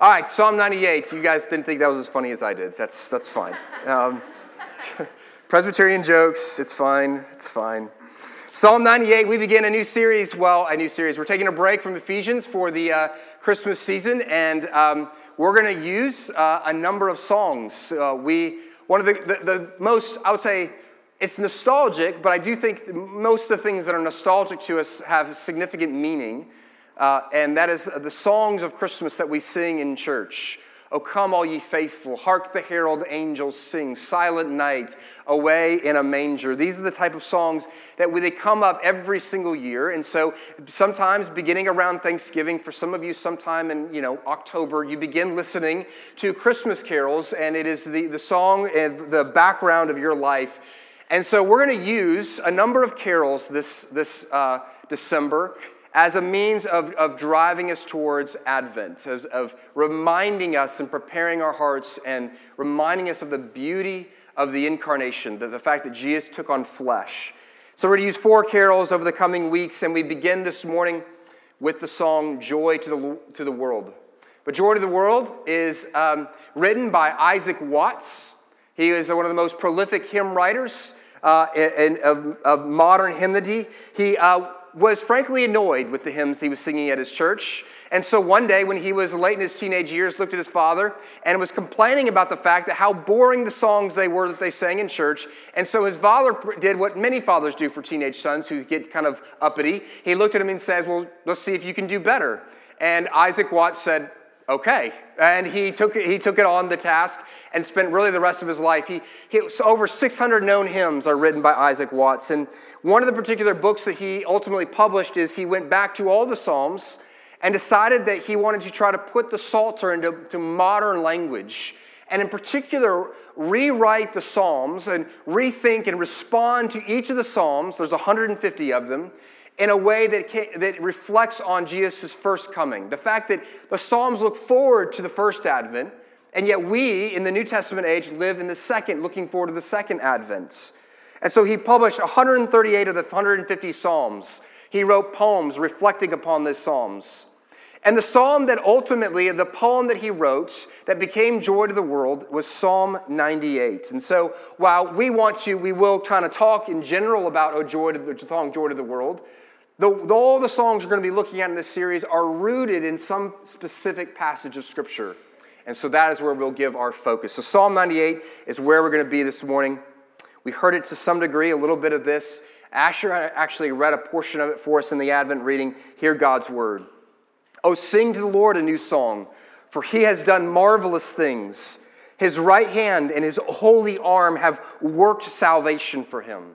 All right, Psalm 98. You guys didn't think that was as funny as I did. That's, that's fine. Um, Presbyterian jokes, it's fine, it's fine. Psalm 98, we begin a new series. Well, a new series. We're taking a break from Ephesians for the uh, Christmas season, and um, we're going to use uh, a number of songs. Uh, we, one of the, the, the most, I would say, it's nostalgic, but I do think most of the things that are nostalgic to us have significant meaning. Uh, and that is the songs of Christmas that we sing in church. O come, all ye faithful, hark the herald angels sing, silent night, away in a manger. These are the type of songs that they come up every single year. And so sometimes beginning around Thanksgiving, for some of you, sometime in you know October, you begin listening to Christmas carols, and it is the, the song and the background of your life. And so we're going to use a number of carols this, this uh, December as a means of, of driving us towards Advent, as, of reminding us and preparing our hearts and reminding us of the beauty of the incarnation, the, the fact that Jesus took on flesh. So we're going to use four carols over the coming weeks, and we begin this morning with the song Joy to the, to the World. But Joy to the World is um, written by Isaac Watts. He is one of the most prolific hymn writers uh, in, of, of modern hymnody. He uh, was frankly annoyed with the hymns he was singing at his church. And so one day, when he was late in his teenage years, looked at his father and was complaining about the fact that how boring the songs they were that they sang in church. And so his father did what many fathers do for teenage sons who get kind of uppity. He looked at him and says, Well, let's see if you can do better. And Isaac Watts said, okay. And he took, he took it on the task and spent really the rest of his life. He, he, over 600 known hymns are written by Isaac Watts. And one of the particular books that he ultimately published is he went back to all the Psalms and decided that he wanted to try to put the Psalter into modern language. And in particular, rewrite the Psalms and rethink and respond to each of the Psalms. There's 150 of them in a way that, that reflects on Jesus' first coming. The fact that the Psalms look forward to the first advent, and yet we in the New Testament age live in the second, looking forward to the second advent. And so he published 138 of the 150 Psalms. He wrote poems reflecting upon these Psalms. And the psalm that ultimately, the poem that he wrote that became joy to the world was Psalm 98. And so while we want to, we will kind of talk in general about oh, joy to the song Joy to the World. The, the, all the songs we're going to be looking at in this series are rooted in some specific passage of Scripture. And so that is where we'll give our focus. So, Psalm 98 is where we're going to be this morning. We heard it to some degree, a little bit of this. Asher actually read a portion of it for us in the Advent reading. Hear God's word. Oh, sing to the Lord a new song, for he has done marvelous things. His right hand and his holy arm have worked salvation for him.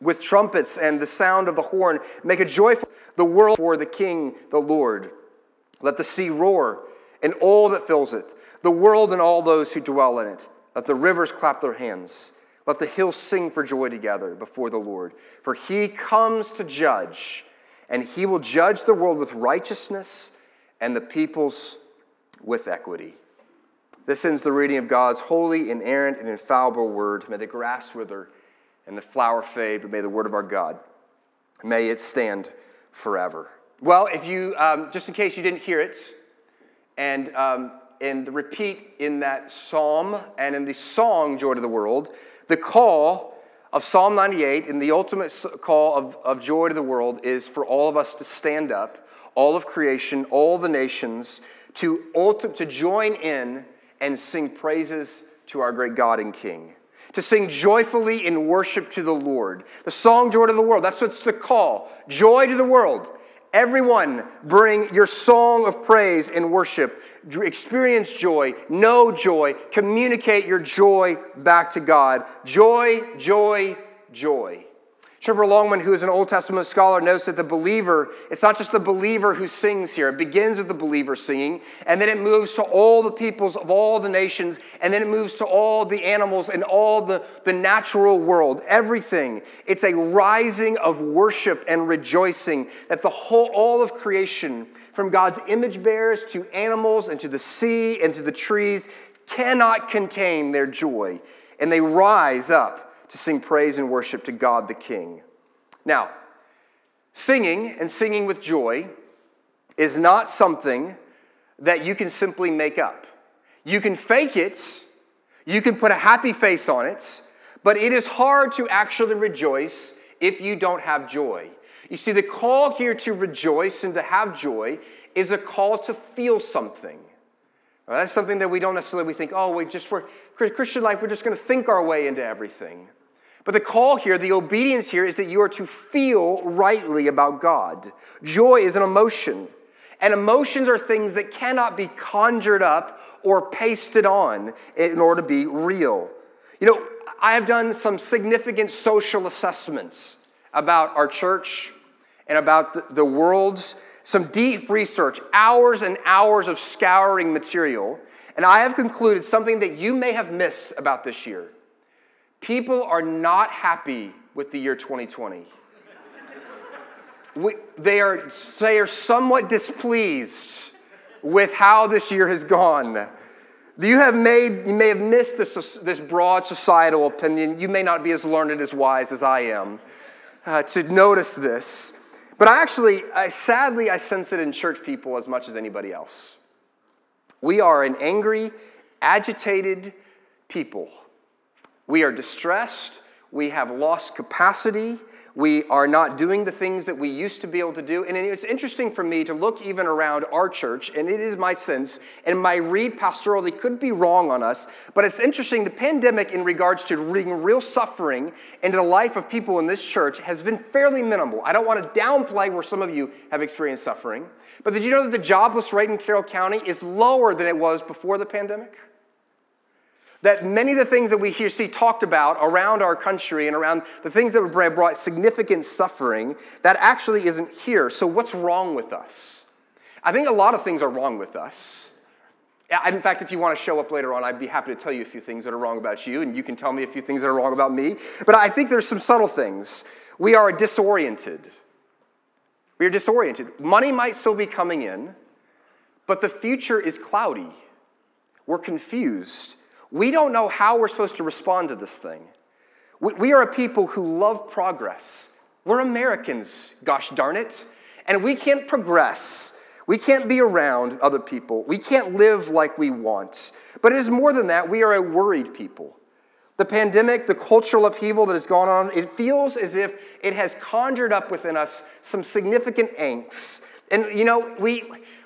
with trumpets and the sound of the horn. Make a joyful the world for the King, the Lord. Let the sea roar and all that fills it, the world and all those who dwell in it. Let the rivers clap their hands. Let the hills sing for joy together before the Lord. For he comes to judge, and he will judge the world with righteousness and the peoples with equity. This ends the reading of God's holy, inerrant, and infallible word. May the grass wither and the flower fade, but may the word of our God, may it stand forever. Well, if you, um, just in case you didn't hear it, and um, in the repeat in that psalm and in the song, Joy to the World, the call of Psalm 98 and the ultimate call of, of joy to the world is for all of us to stand up, all of creation, all the nations, to, ulti- to join in and sing praises to our great God and King to sing joyfully in worship to the Lord. The song Joy to the World, that's what's the call. Joy to the world. Everyone, bring your song of praise and worship. Experience joy, know joy, communicate your joy back to God. Joy, joy, joy. Tremper Longman, who is an Old Testament scholar, notes that the believer, it's not just the believer who sings here. It begins with the believer singing, and then it moves to all the peoples of all the nations, and then it moves to all the animals and all the, the natural world, everything. It's a rising of worship and rejoicing that the whole, all of creation, from God's image bearers to animals and to the sea and to the trees, cannot contain their joy. And they rise up to sing praise and worship to God the King. Now, singing and singing with joy is not something that you can simply make up. You can fake it, you can put a happy face on it, but it is hard to actually rejoice if you don't have joy. You see, the call here to rejoice and to have joy is a call to feel something. That's something that we don't necessarily we think, oh, we just for Christian life, we're just going to think our way into everything. But the call here, the obedience here, is that you are to feel rightly about God. Joy is an emotion, and emotions are things that cannot be conjured up or pasted on in order to be real. You know, I have done some significant social assessments about our church and about the world's some deep research, hours and hours of scouring material, and I have concluded something that you may have missed about this year. People are not happy with the year 2020. We, they, are, they are somewhat displeased with how this year has gone. You have made, you may have missed this, this broad societal opinion. You may not be as learned as wise as I am uh, to notice this. But I actually, I, sadly, I sense it in church people as much as anybody else. We are an angry, agitated people. We are distressed. We have lost capacity. We are not doing the things that we used to be able to do. And it's interesting for me to look even around our church, and it is my sense, and my read pastorally could be wrong on us, but it's interesting. The pandemic, in regards to bringing real suffering into the life of people in this church, has been fairly minimal. I don't want to downplay where some of you have experienced suffering, but did you know that the jobless rate in Carroll County is lower than it was before the pandemic? That many of the things that we hear, see talked about around our country and around the things that have brought significant suffering, that actually isn't here. So, what's wrong with us? I think a lot of things are wrong with us. In fact, if you want to show up later on, I'd be happy to tell you a few things that are wrong about you, and you can tell me a few things that are wrong about me. But I think there's some subtle things. We are disoriented. We are disoriented. Money might still be coming in, but the future is cloudy. We're confused. We don't know how we're supposed to respond to this thing. We, we are a people who love progress. We're Americans, gosh darn it. And we can't progress. We can't be around other people. We can't live like we want. But it is more than that. We are a worried people. The pandemic, the cultural upheaval that has gone on, it feels as if it has conjured up within us some significant angst. And, you know, we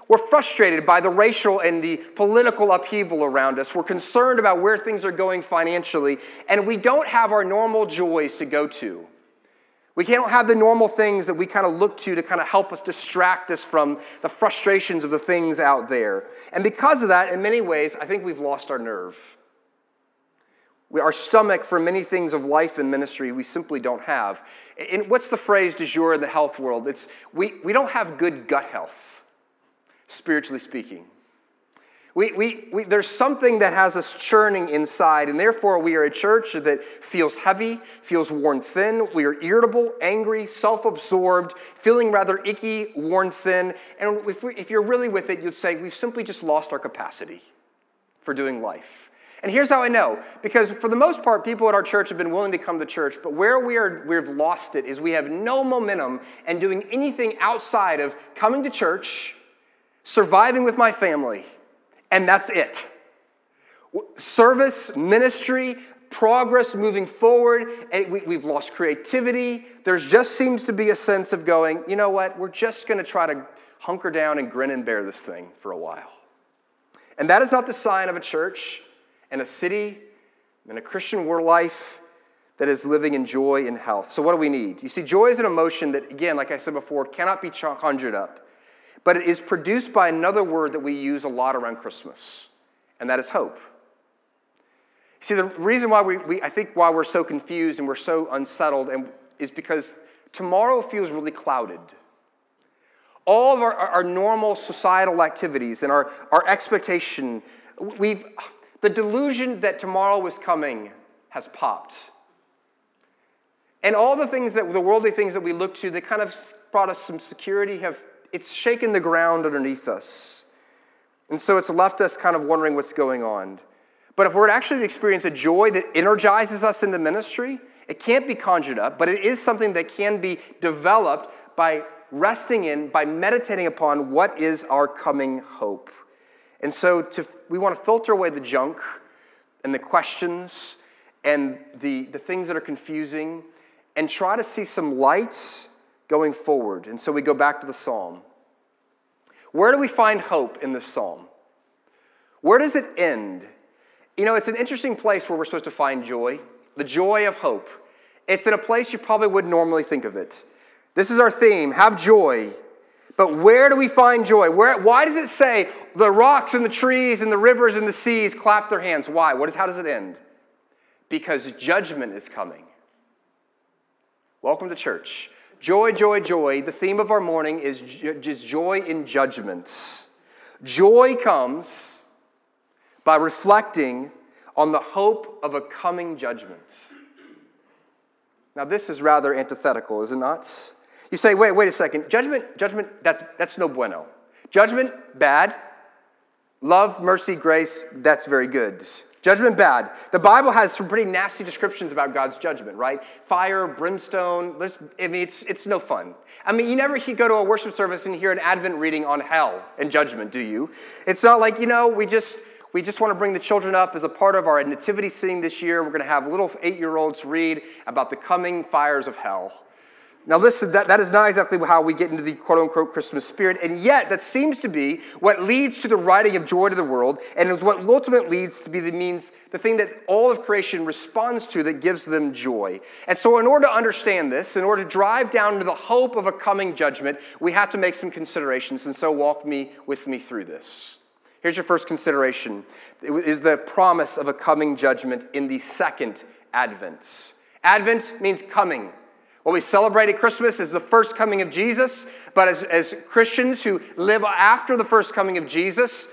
we're frustrated by the racial and the political upheaval around us. We're concerned about where things are going financially, and we don't have our normal joys to go to. We can't have the normal things that we kind of look to to kind of help us distract us from the frustrations of the things out there. And because of that, in many ways, I think we've lost our nerve. We, our stomach for many things of life and ministry we simply don't have. And what's the phrase du jour in the health world? It's we, we don't have good gut health spiritually speaking. We, we, we, there's something that has us churning inside, and therefore we are a church that feels heavy, feels worn thin. We are irritable, angry, self absorbed, feeling rather icky, worn thin. And if, we, if you're really with it, you'd say we've simply just lost our capacity for doing life. And here's how I know because for the most part, people at our church have been willing to come to church, but where we are, we've lost it is we have no momentum and doing anything outside of coming to church surviving with my family, and that's it. Service, ministry, progress moving forward, and we, have lost creativity. There just seems to be a sense of going, you know what, we're just going to try to hunker down and grin and bear this thing for a while. And that is not the sign of a church and a city and a Christian world life that is living in joy and health. So, what do we need? You see, joy is an emotion that, again, like I said before, cannot be conjured up but it is produced by another word that we use a lot around Christmas, and that is hope. See, the reason why we, we, I think why we're so confused and we're so unsettled, and is because tomorrow feels really clouded. All of our, our normal societal activities and our, our expectation, we've, the delusion that tomorrow was coming has popped. And all the things that, the worldly things that we look to that kind of brought us some security have, it's shaken the ground underneath us. And so it's left us kind of wondering what's going on. But if we're to actually experience a joy that energizes us in the ministry, it can't be conjured up, but it is something that can be developed by resting in, by meditating upon what is our coming hope. And so to, we want to filter away the junk and the questions and the, the things that are confusing and try to see some light going forward. And so we go back to the psalm. Where do we find hope in this psalm? Where does it end? You know, it's an interesting place where we're supposed to find joy, the joy of hope. It's in a place you probably wouldn't normally think of it. This is our theme have joy. But where do we find joy? Where, why does it say the rocks and the trees and the rivers and the seas clap their hands? Why? What is, how does it end? Because judgment is coming. Welcome to church. Joy, joy, joy. The theme of our morning is, just joy in judgments. Joy comes by reflecting on the hope of a coming judgment. Now, this is rather antithetical, is it not? You say, wait, wait a second. Judgment, judgment, that's, that's no bueno. Judgment, bad. Love, mercy, grace, that's very good. Judgment, bad. The Bible has some pretty nasty descriptions about God's judgment, right? Fire, brimstone. I mean, it's, it's no fun. I mean, you never go to a worship service and hear an Advent reading on hell and judgment, do you? It's not like, you know, we just we just want to bring the children up as a part of our nativity scene this year. We're going to have little eight year olds read about the coming fires of hell. Now, listen, that, that is not exactly how we get into the quote unquote Christmas spirit, and yet that seems to be what leads to the writing of joy to the world, and is what ultimately leads to be the means, the thing that all of creation responds to that gives them joy. And so, in order to understand this, in order to drive down to the hope of a coming judgment, we have to make some considerations, and so walk me with me through this. Here's your first consideration is the promise of a coming judgment in the second advent. Advent means coming. What we celebrate at Christmas is the first coming of Jesus, but as, as Christians who live after the first coming of Jesus,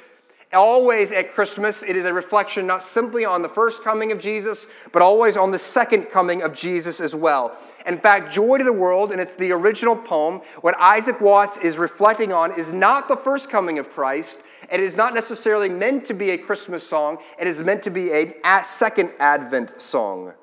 always at Christmas, it is a reflection not simply on the first coming of Jesus, but always on the second coming of Jesus as well. In fact, Joy to the World, and it's the original poem, what Isaac Watts is reflecting on is not the first coming of Christ. It is not necessarily meant to be a Christmas song, it is meant to be a second Advent song.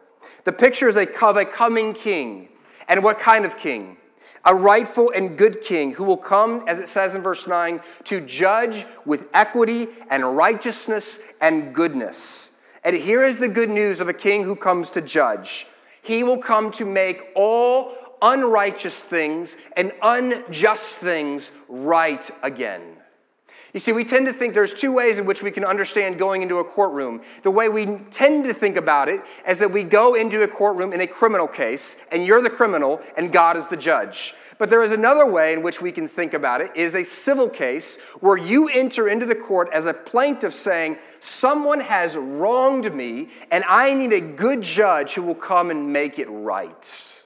The picture is of a coming king. And what kind of king? a rightful and good king who will come, as it says in verse 9, to judge with equity and righteousness and goodness. And here is the good news of a king who comes to judge he will come to make all unrighteous things and unjust things right again. You see, we tend to think there's two ways in which we can understand going into a courtroom. The way we tend to think about it is that we go into a courtroom in a criminal case, and you're the criminal, and God is the judge. But there is another way in which we can think about it is a civil case where you enter into the court as a plaintiff saying, Someone has wronged me, and I need a good judge who will come and make it right.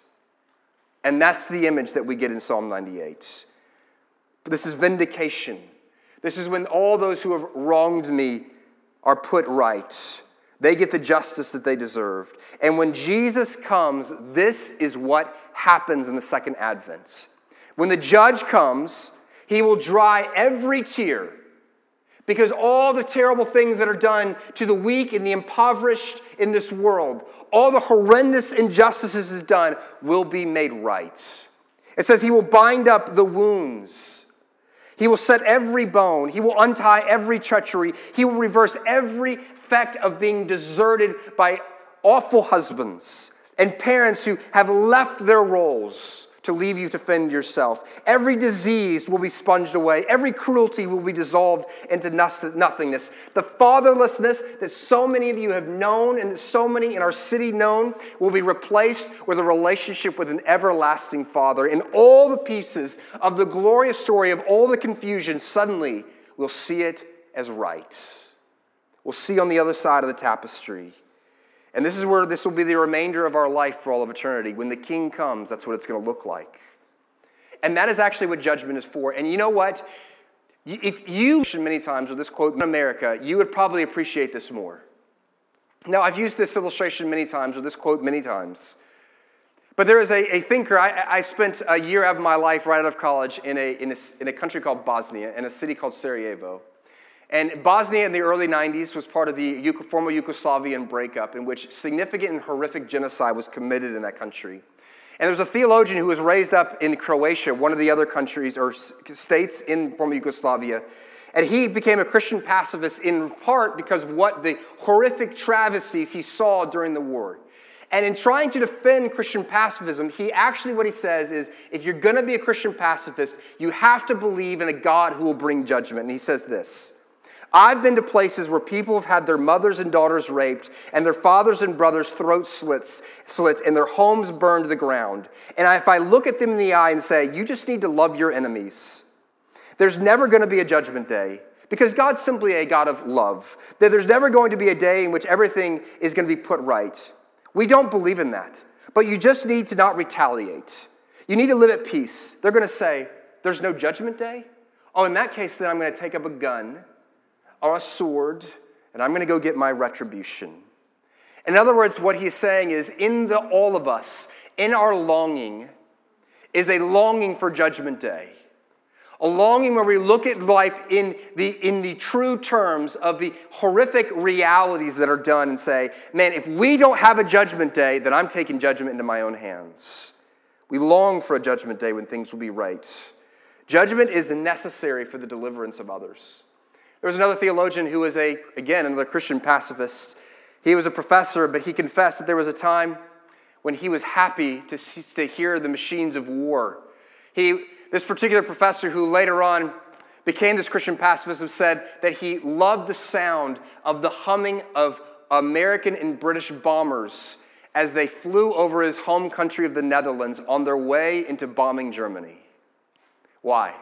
And that's the image that we get in Psalm 98. This is vindication. This is when all those who have wronged me are put right. They get the justice that they deserved. And when Jesus comes, this is what happens in the second advent. When the judge comes, he will dry every tear because all the terrible things that are done to the weak and the impoverished in this world, all the horrendous injustices that are done, will be made right. It says he will bind up the wounds he will set every bone. He will untie every treachery. He will reverse every effect of being deserted by awful husbands and parents who have left their roles to leave you to fend yourself. Every disease will be sponged away. Every cruelty will be dissolved into nothingness. The fatherlessness that so many of you have known and that so many in our city known will be replaced with a relationship with an everlasting father. And all the pieces of the glorious story of all the confusion, suddenly we'll see it as right. We'll see on the other side of the tapestry. And this is where this will be the remainder of our life for all of eternity. When the king comes, that's what it's going to look like. And that is actually what judgment is for. And you know what? If you mentioned many times with this quote in America, you would probably appreciate this more. Now, I've used this illustration many times, or this quote many times. But there is a, a thinker, I, I, spent a year of my life right out of college in a, in, a, in a country called Bosnia, in a city called Sarajevo. And Bosnia in the early 90s was part of the former Yugoslavian breakup, in which significant and horrific genocide was committed in that country. And there was a theologian who was raised up in Croatia, one of the other countries or states in former Yugoslavia. And he became a Christian pacifist in part because of what the horrific travesties he saw during the war. And in trying to defend Christian pacifism, he actually, what he says is if you're going to be a Christian pacifist, you have to believe in a God who will bring judgment. And he says this I've been to places where people have had their mothers and daughters raped, and their fathers and brothers' throats slits, slits, and their homes burned to the ground. And if I look at them in the eye and say, You just need to love your enemies, there's never going to be a judgment day because God's simply a God of love. That there's never going to be a day in which everything is going to be put right. We don't believe in that. But you just need to not retaliate. You need to live at peace. They're going to say, There's no judgment day? Oh, in that case, then I'm going to take up a gun or a sword and I'm going to go get my retribution. In other words, what he's saying is, in the all of us, in our longing, is a longing for judgment day a longing where we look at life in the, in the true terms of the horrific realities that are done and say, man, if we don't have a judgment day, then I'm taking judgment into my own hands. We long for a judgment day when things will be right. Judgment is necessary for the deliverance of others. There was another theologian who was a, again, another Christian pacifist. He was a professor, but he confessed that there was a time when he was happy to, to hear the machines of war. He this particular professor, who later on became this Christian pacifist, said that he loved the sound of the humming of American and British bombers as they flew over his home country of the Netherlands on their way into bombing Germany. Why?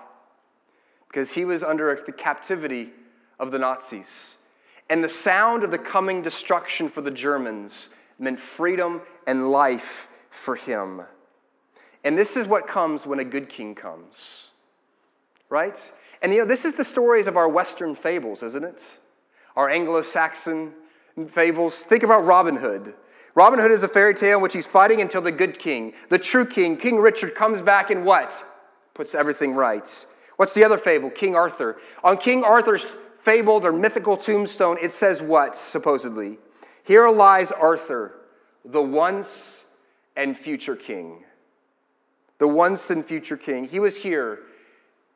Because he was under the captivity of the Nazis. And the sound of the coming destruction for the Germans meant freedom and life for him. And this is what comes when a good king comes, right? And you know, this is the stories of our Western fables, isn't it? Our Anglo Saxon fables. Think about Robin Hood. Robin Hood is a fairy tale in which he's fighting until the good king, the true king, King Richard, comes back and what? Puts everything right. What's the other fable? King Arthur. On King Arthur's fabled or mythical tombstone, it says what, supposedly? Here lies Arthur, the once and future king the once and future king. He was here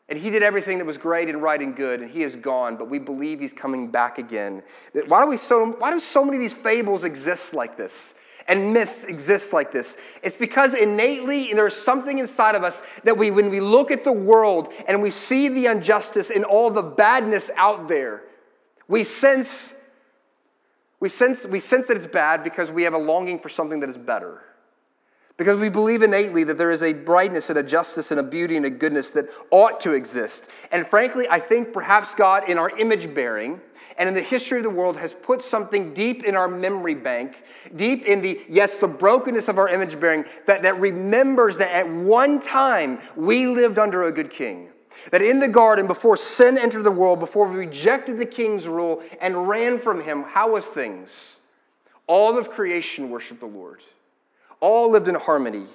and he did everything that was great and right and good, and he is gone, but we believe he's coming back again. Why do, we so, why do so many of these fables exist like this? And myths exist like this. It's because innately there's something inside of us that we, when we look at the world and we see the injustice and all the badness out there, we sense, we sense, we sense that it's bad because we have a longing for something that is better. Because we believe innately that there is a brightness and a justice and a beauty and a goodness that ought to exist. And frankly, I think perhaps God, in our image bearing and in the history of the world, has put something deep in our memory bank, deep in the, yes, the brokenness of our image bearing, that, that remembers that at one time we lived under a good king. That in the garden, before sin entered the world, before we rejected the king's rule and ran from him, how was things? All of creation worshiped the Lord. All lived in harmony,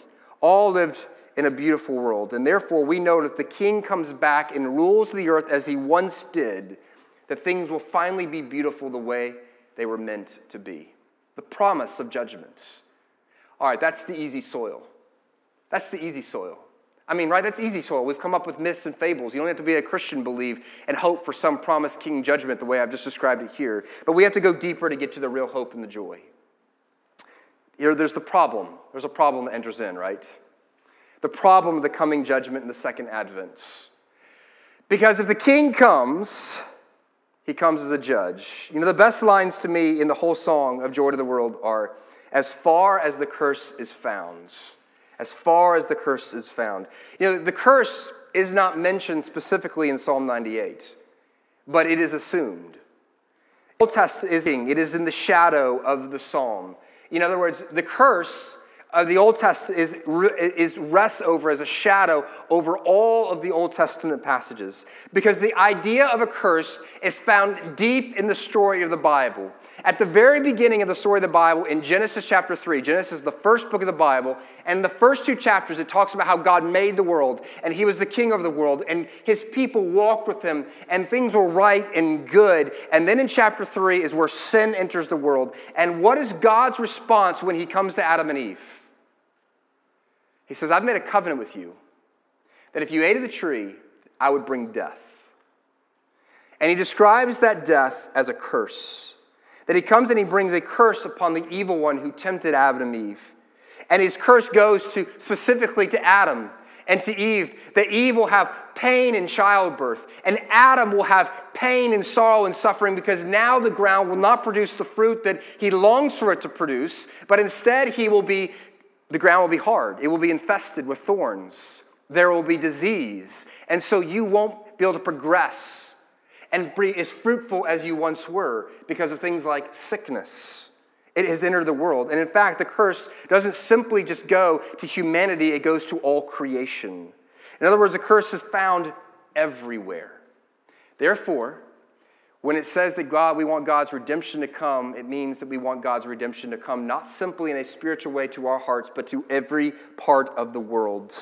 all lived in a beautiful world. And therefore, we know that the king comes back and rules the earth as he once did, that things will finally be beautiful the way they were meant to be. The promise of judgment. All right, that's the easy soil. That's the easy soil. I mean, right? That's easy soil. We've come up with myths and fables. You don't have to be a Christian, believe, and hope for some promised king judgment the way I've just described it here. But we have to go deeper to get to the real hope and the joy. Here, there's the problem. There's a problem that enters in, right? The problem of the coming judgment in the second advent. Because if the king comes, he comes as a judge. You know, the best lines to me in the whole song of Joy to the World are as far as the curse is found. As far as the curse is found. You know, the curse is not mentioned specifically in Psalm 98, but it is assumed. The Old Testament is it is in the shadow of the psalm. In other words, the curse of the Old Testament is, is rests over as a shadow over all of the Old Testament passages. Because the idea of a curse is found deep in the story of the Bible. At the very beginning of the story of the Bible, in Genesis chapter 3, Genesis is the first book of the Bible, and the first two chapters, it talks about how God made the world, and He was the king of the world, and His people walked with Him, and things were right and good. And then in chapter 3 is where sin enters the world. And what is God's response when He comes to Adam and Eve? He says, I've made a covenant with you that if you ate of the tree, I would bring death. And he describes that death as a curse. That he comes and he brings a curse upon the evil one who tempted Adam and Eve. And his curse goes to specifically to Adam and to Eve, that Eve will have pain in childbirth, and Adam will have pain and sorrow and suffering because now the ground will not produce the fruit that he longs for it to produce, but instead he will be the ground will be hard, it will be infested with thorns, there will be disease, and so you won't be able to progress and be as fruitful as you once were because of things like sickness. It has entered the world. And in fact, the curse doesn't simply just go to humanity, it goes to all creation. In other words, the curse is found everywhere. Therefore, when it says that God, we want God's redemption to come, it means that we want God's redemption to come not simply in a spiritual way to our hearts, but to every part of the world.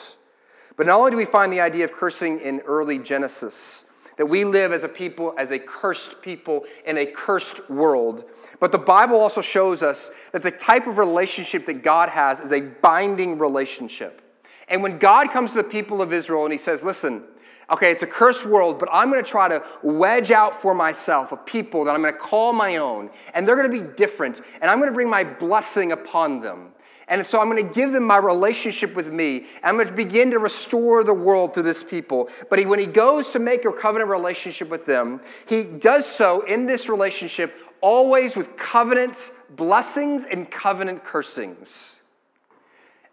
But not only do we find the idea of cursing in early Genesis, that we live as a people, as a cursed people in a cursed world, but the Bible also shows us that the type of relationship that God has is a binding relationship. And when God comes to the people of Israel and he says, Listen, okay, it's a cursed world, but I'm going to try to wedge out for myself a people that I'm going to call my own, and they're going to be different, and I'm going to bring my blessing upon them. And so I'm going to give them my relationship with me. And I'm going to begin to restore the world through this people. But he, when he goes to make a covenant relationship with them, he does so in this relationship always with covenants, blessings, and covenant cursings.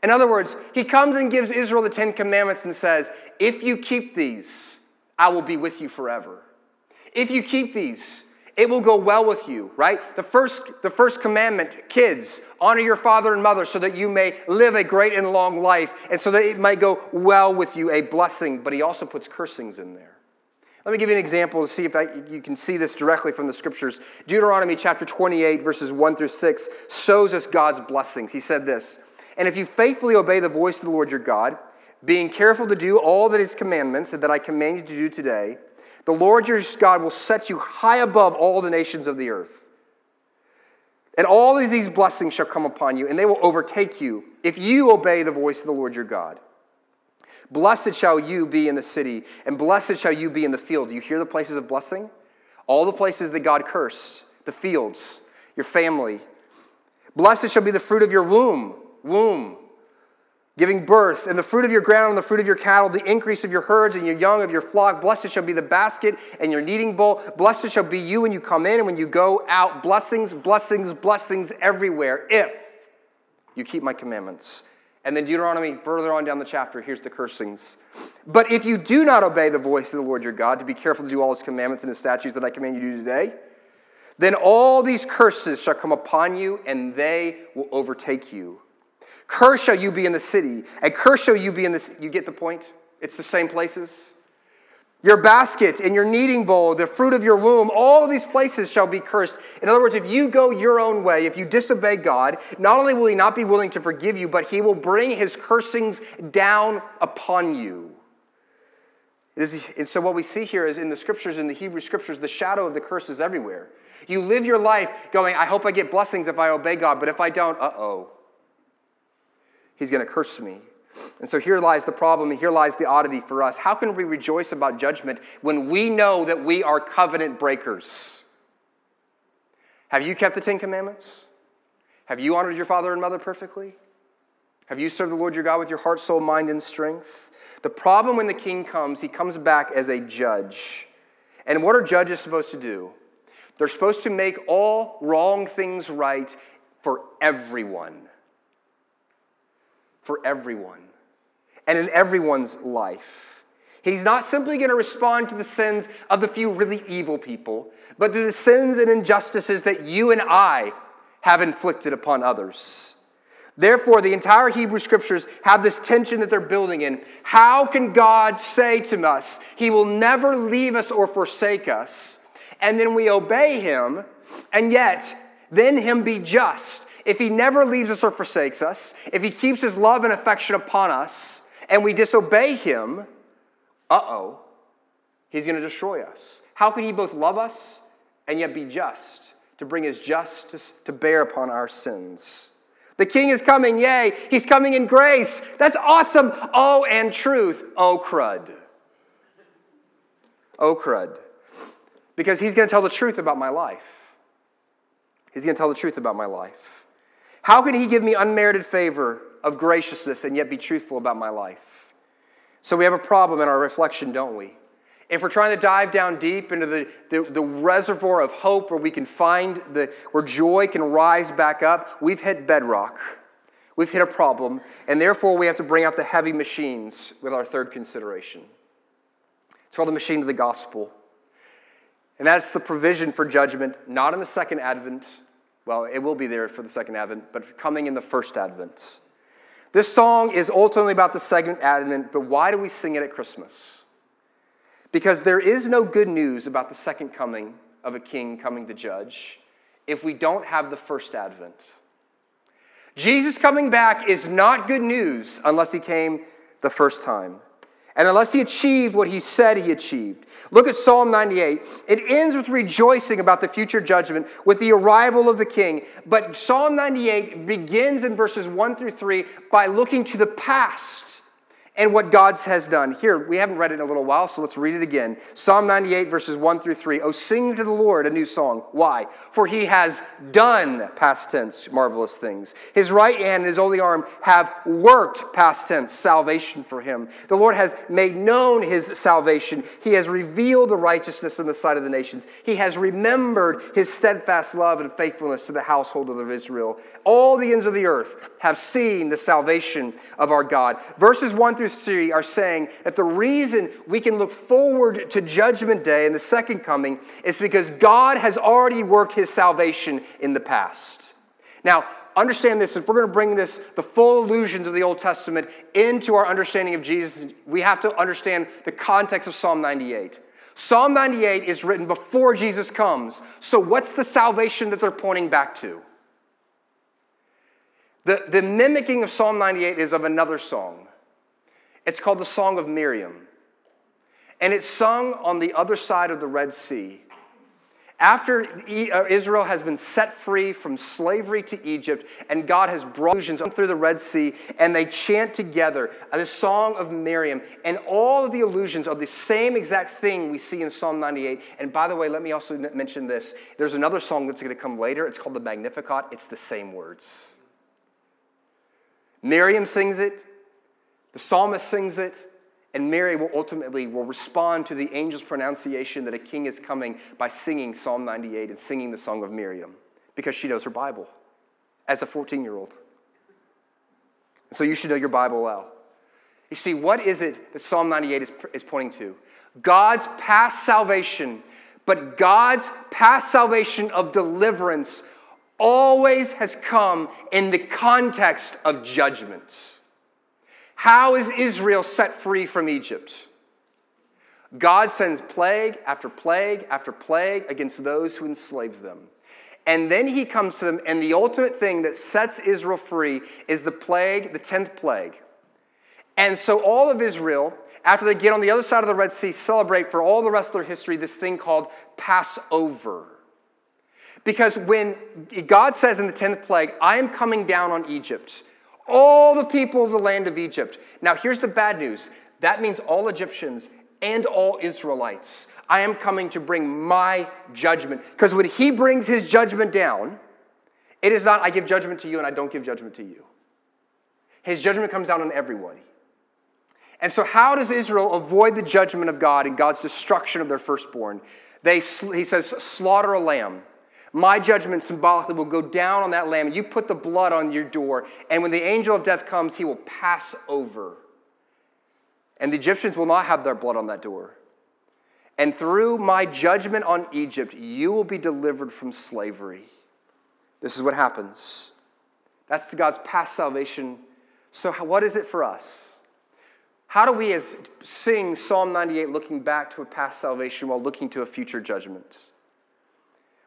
In other words, he comes and gives Israel the Ten Commandments and says, If you keep these, I will be with you forever. If you keep these, it will go well with you, right? The first, the first commandment, kids, honor your father and mother so that you may live a great and long life and so that it might go well with you, a blessing. But he also puts cursings in there. Let me give you an example to see if I, you can see this directly from the scriptures. Deuteronomy chapter 28, verses 1 through 6, shows us God's blessings. He said this and if you faithfully obey the voice of the Lord your God, being careful to do all that his commandments and that I command you to do today, the Lord your God will set you high above all the nations of the earth. And all of these blessings shall come upon you, and they will overtake you if you obey the voice of the Lord your God. Blessed shall you be in the city, and blessed shall you be in the field. Do you hear the places of blessing? All the places that God cursed, the fields, your family. Blessed shall be the fruit of your womb womb, giving birth, and the fruit of your ground and the fruit of your cattle, the increase of your herds and your young of your flock. Blessed shall be the basket and your kneading bowl. Blessed shall be you when you come in and when you go out. Blessings, blessings, blessings everywhere, if you keep my commandments. And then Deuteronomy, further on down the chapter, here's the cursings. But if you do not obey the voice of the Lord your God, to be careful to do all his commandments and his statutes that I command you to do today, then all these curses shall come upon you, and they will overtake you. Curse shall you be in the city, and curse shall you be in this. You get the point? It's the same places. Your basket and your kneading bowl, the fruit of your womb, all these places shall be cursed. In other words, if you go your own way, if you disobey God, not only will He not be willing to forgive you, but He will bring His cursings down upon you. and so, what we see here is in the scriptures, in the Hebrew scriptures, the shadow of the curse is everywhere. You live your life going, I hope I get blessings if I obey God, but if I don't, uh oh he's going to curse me. And so here lies the problem, and here lies the oddity for us. How can we rejoice about judgment when we know that we are covenant breakers? Have you kept the Ten Commandments? Have you honored your father and mother perfectly? Have you served the Lord your God with your heart, soul, mind, and strength? The problem when the king comes, he comes back as a judge. And what are judges supposed to do? They're supposed to make all wrong things right for everyone for everyone and in everyone's life. He's not simply going to respond to the sins of the few really evil people, but to the sins and injustices that you and I have inflicted upon others. Therefore, the entire Hebrew scriptures have this tension that they're building in. How can God say to us, He will never leave us or forsake us, and then we obey Him, and yet then Him be just? If He never leaves us or forsakes us, if He keeps His love and affection upon us, and we disobey Him, uh oh, He's going to destroy us. How can He both love us and yet be just to bring His justice to bear upon our sins? The king is coming, yay. He's coming in grace. That's awesome. Oh, and truth. Oh, crud. Oh, crud. Because he's going to tell the truth about my life. He's going to tell the truth about my life. How can he give me unmerited favor of graciousness and yet be truthful about my life? So we have a problem in our reflection, don't we? If we're trying to dive down deep into the, the, the, reservoir of hope where we can find the, where joy can rise back up, we've hit bedrock. We've hit a problem, and therefore we have to bring out the heavy machines with our third consideration. It's called the machine of the gospel. And that's the provision for judgment, not in the second advent. Well, it will be there for the second advent, but coming in the first advent. This song is ultimately about the second advent, but why do we sing it at Christmas? Because there is no good news about the second coming of a king coming to judge if we don't have the first advent. Jesus coming back is not good news unless he came the first time. And unless he achieved what he said he achieved. Look at Psalm 98. It ends with rejoicing about the future judgment with the arrival of the king. But Psalm 98 begins in verses 1 through 3 by looking to the past and what God has done. Here, we haven't read it in a little while, so let's read it again. Psalm 98, verses 1 through 3. Oh, sing to the Lord a new song. Why? For he has done, past tense, marvelous things. His right hand and his holy arm have worked, past tense, salvation for him. The Lord has made known his salvation. He has revealed the righteousness in the sight of the nations. He has remembered his steadfast love and faithfulness to the household of Israel. All the ends of the earth have seen the salvation of our God. Verses 1 through through are saying that the reason we can look forward to Judgment Day and the second coming is because God has already worked his salvation in the past. Now, understand this. If we're going to bring this the full illusions of the old testament into our understanding of jesus we have to understand the context of psalm 98 psalm 98 is written before jesus comes. So what's the salvation that they're pointing back to? The, the mimicking of psalm 98 is of another song it's called the Song of Miriam. And it's sung on the other side of the Red Sea. After uh, Israel has been set free from slavery to Egypt, and God has brought them through the Red Sea, and they chant together the Song of Miriam. And all of the allusions are the same exact thing we see in Psalm 98. And by the way, let me also mention this there's another song that's going to come later. It's called the Magnificat, it's the same words. Miriam sings it, the psalmist sings it, and Mary will ultimately will respond to the angel's pronunciation that a king is coming by singing Psalm 98 and singing the song of Miriam because she knows her Bible as a 14 year old. So you should know your Bible well. You see, what is it that Psalm 98 is, is pointing to? God's past salvation, but God's past salvation of deliverance always has come in the context of judgment. How is Israel set free from Egypt? God sends plague after plague after plague against those who enslave them. And then he comes to them, and the ultimate thing that sets Israel free is the plague, the 10th plague. And so all of Israel, after they get on the other side of the Red Sea, celebrate for all the rest of their history this thing called Passover. Because when God says in the 10th plague, I am coming down on Egypt, all the people of the land of Egypt. Now, here's the bad news that means all Egyptians and all Israelites. I am coming to bring my judgment. Because when he brings his judgment down, it is not I give judgment to you and I don't give judgment to you. His judgment comes down on everybody. And so, how does Israel avoid the judgment of God and God's destruction of their firstborn? They, he says, slaughter a lamb. My judgment symbolically will go down on that lamb. You put the blood on your door, and when the angel of death comes, he will pass over. And the Egyptians will not have their blood on that door. And through my judgment on Egypt, you will be delivered from slavery. This is what happens. That's God's past salvation. So, what is it for us? How do we as sing Psalm 98 looking back to a past salvation while looking to a future judgment?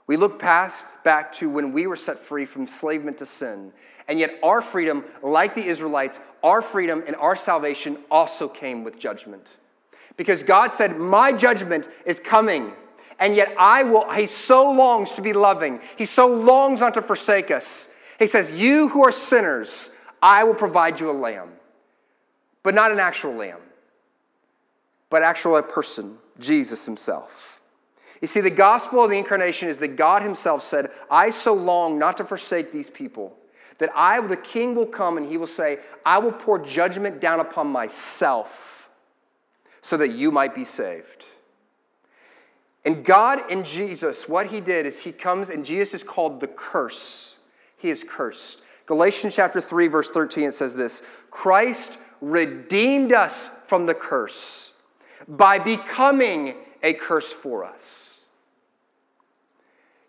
We look past back to when we were set free from enslavement to sin. And yet our freedom, like the Israelites, our freedom and our salvation also came with judgment. Because God said, My judgment is coming. And yet I will, He so longs to be loving. He so longs not to forsake us. He says, You who are sinners, I will provide you a lamb but not an actual lamb, but actual a person, Jesus himself. You see, the gospel of the incarnation is that God himself said, I so long not to forsake these people that I, the king, will come and he will say, I will pour judgment down upon myself so that you might be saved. And God in Jesus, what he did is he comes and Jesus is called the curse. He is cursed. Galatians chapter 3, verse 13, it says this Christ redeemed us from the curse by becoming a curse for us.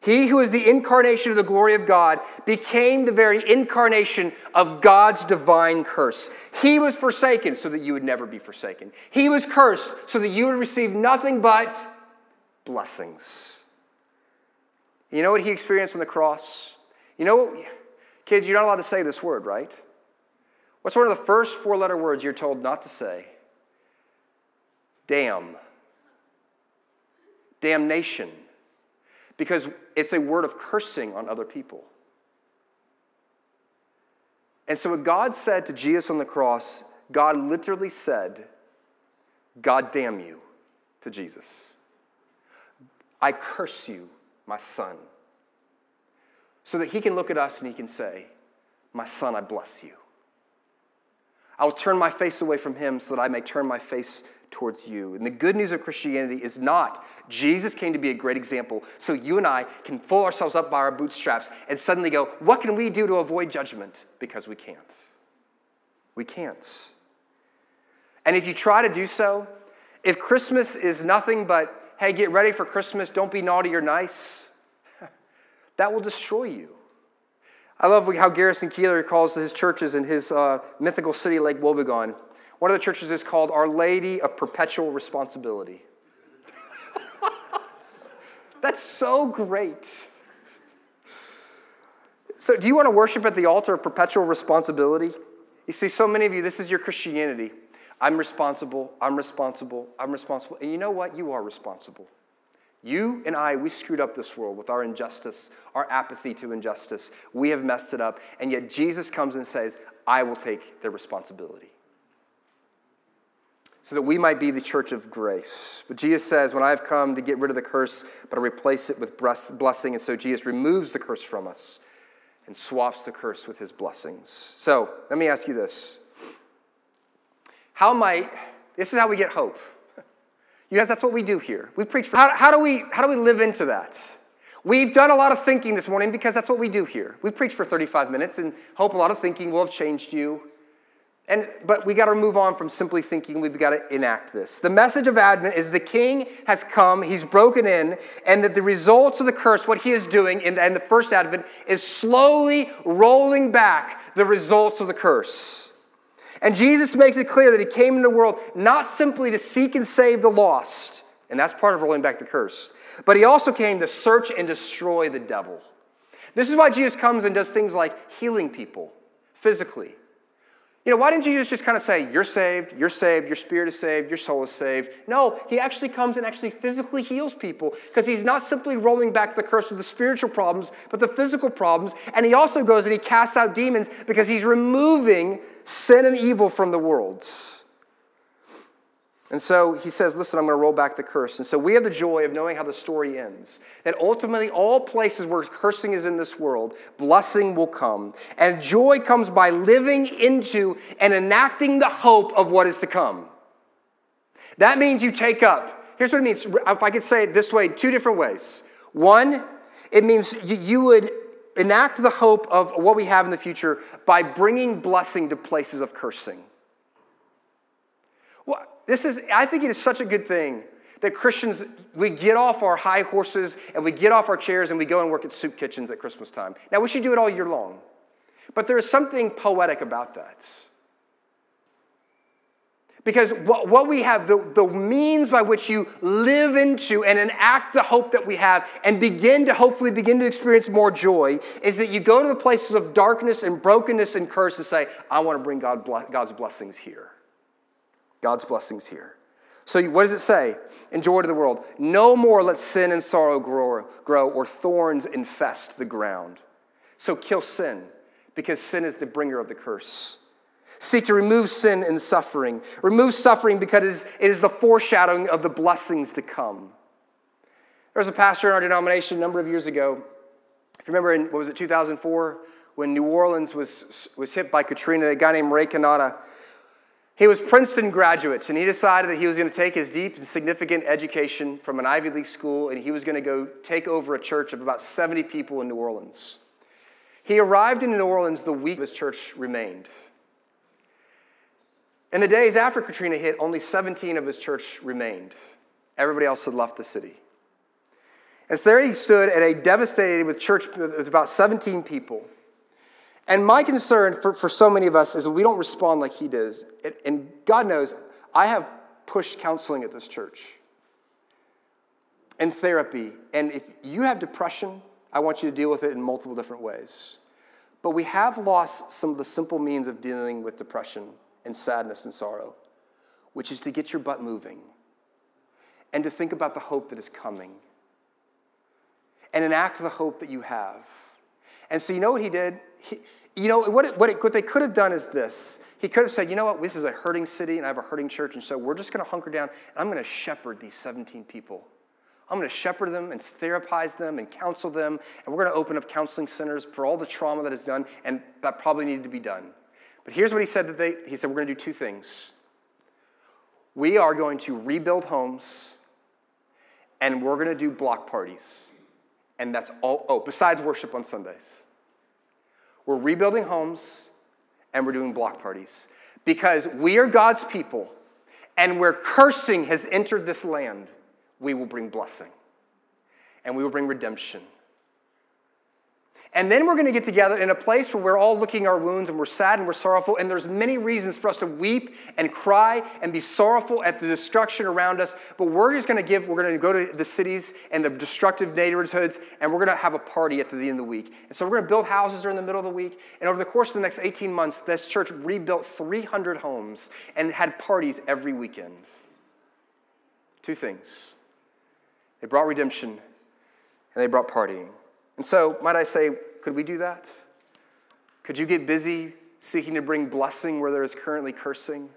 He who is the incarnation of the glory of God became the very incarnation of God's divine curse. He was forsaken so that you would never be forsaken. He was cursed so that you would receive nothing but blessings. You know what he experienced on the cross? You know? Kids, you're not allowed to say this word, right? What's one of the first four letter words you're told not to say? Damn. Damnation. Because it's a word of cursing on other people. And so, what God said to Jesus on the cross, God literally said, God damn you to Jesus. I curse you, my son. So that he can look at us and he can say, My son, I bless you. I will turn my face away from him so that I may turn my face towards you. And the good news of Christianity is not Jesus came to be a great example, so you and I can pull ourselves up by our bootstraps and suddenly go, What can we do to avoid judgment? Because we can't. We can't. And if you try to do so, if Christmas is nothing but, hey, get ready for Christmas, don't be naughty or nice, that will destroy you. I love how Garrison Keillor calls his churches in his uh, mythical city, Lake Wobegon. One of the churches is called Our Lady of Perpetual Responsibility. That's so great. So, do you want to worship at the altar of perpetual responsibility? You see, so many of you, this is your Christianity. I'm responsible, I'm responsible, I'm responsible. And you know what? You are responsible. You and I, we screwed up this world with our injustice, our apathy to injustice. We have messed it up. And yet Jesus comes and says, I will take the responsibility. So that we might be the church of grace. But Jesus says, When I have come to get rid of the curse, but I replace it with blessing. And so Jesus removes the curse from us and swaps the curse with his blessings. So let me ask you this How might, this is how we get hope. You guys, that's what we do here. We preach. For, how, how, do we, how do we live into that? We've done a lot of thinking this morning because that's what we do here. We preach for 35 minutes and hope a lot of thinking will have changed you. And, but we got to move on from simply thinking. We've got to enact this. The message of Advent is the King has come, he's broken in, and that the results of the curse, what he is doing in, in the first Advent, is slowly rolling back the results of the curse. And Jesus makes it clear that he came into the world not simply to seek and save the lost, and that's part of rolling back the curse, but he also came to search and destroy the devil. This is why Jesus comes and does things like healing people physically. You know, why didn't Jesus just kind of say, You're saved, you're saved, your spirit is saved, your soul is saved? No, he actually comes and actually physically heals people because he's not simply rolling back the curse of the spiritual problems, but the physical problems. And he also goes and he casts out demons because he's removing sin and evil from the world. And so he says, Listen, I'm going to roll back the curse. And so we have the joy of knowing how the story ends. That ultimately, all places where cursing is in this world, blessing will come. And joy comes by living into and enacting the hope of what is to come. That means you take up. Here's what it means. If I could say it this way, two different ways. One, it means you would enact the hope of what we have in the future by bringing blessing to places of cursing. This is, I think it is such a good thing That Christians, we get off our high horses and we get off our chairs and we go and work at soup kitchens at Christmas time. Now, we should do it all year long. But there is something poetic about that. Because what, what we have, the, the means by which you live into and enact the hope that we have and begin to hopefully begin to experience more joy is that you go to the places of darkness and brokenness and curse and say, I want to bring God, God's blessings here. God's blessings here. So, what does it say in Joy to the World? No more let sin and sorrow grow, grow or thorns infest the ground. So, kill sin because sin is the bringer of the curse. Seek to remove sin and suffering. Remove suffering because it is the foreshadowing of the blessings to come. There was a pastor in our denomination a number of years ago. If you remember, in what was it, 2004, when New Orleans was, was hit by Katrina, a guy named Ray Cannata. He was Princeton graduate, and he decided that he was going to take his deep and significant education from an Ivy League school, and he was going to go take over a church of about 70 people in New Orleans. He arrived in New Orleans the week his church remained. In the days after Katrina hit, only 17 of his church remained. Everybody else had left the city. And so there he stood at a devastated with church with about 17 people. And my concern for, for so many of us is we don't respond like he does. And God knows, I have pushed counseling at this church and therapy. And if you have depression, I want you to deal with it in multiple different ways. But we have lost some of the simple means of dealing with depression and sadness and sorrow, which is to get your butt moving and to think about the hope that is coming and enact the hope that you have. And so, you know what he did? He, you know, what, it, what, it, what they could have done is this. He could have said, you know what, this is a hurting city and I have a hurting church, and so we're just going to hunker down and I'm going to shepherd these 17 people I'm going to shepherd them and therapize them and counsel them. And we're going to open up counseling centers for all the trauma that is done, and that probably needed to be done. But here's what he said that they, he said, we're going to do two things. We are going to rebuild homes, and we're going to do block parties. And that's all, oh, besides worship on Sundays. We're rebuilding homes, and we're doing block parties. Because we are God's people, and where cursing has entered this land, we will bring blessing and we will bring redemption. And then we're going to get together in a place where we're all looking our wounds and we're sad and we're sorrowful. And there's many reasons for us to weep and cry and be sorrowful at the destruction around us. But we're just going to give, we're going to go to the cities and the destructive neighborhoods and we're going to have a party at the end of the week. And so we're going to build houses during the middle of the week. And over the course of the next 18 months, this church rebuilt 300 homes and had parties every weekend. Two things they brought redemption and they brought partying. And so, might I say, could we do that? Could you get busy seeking to bring blessing where there is currently cursing?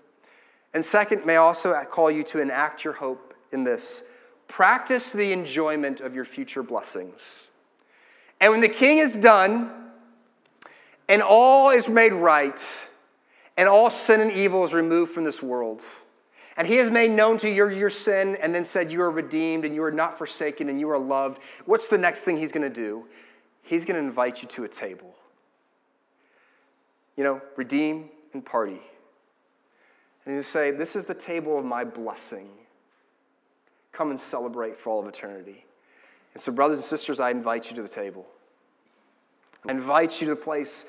And second, may I also call you to enact your hope in this practice the enjoyment of your future blessings. And when the king is done and all is made right and all sin and evil is removed from this world, and he has made known to you your sin and then said, You are redeemed and you are not forsaken and you are loved. What's the next thing he's going to do? He's going to invite you to a table. You know, redeem and party. And he'll say, This is the table of my blessing. Come and celebrate for all of eternity. And so, brothers and sisters, I invite you to the table. I invite you to the place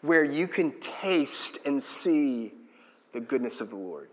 where you can taste and see the goodness of the Lord.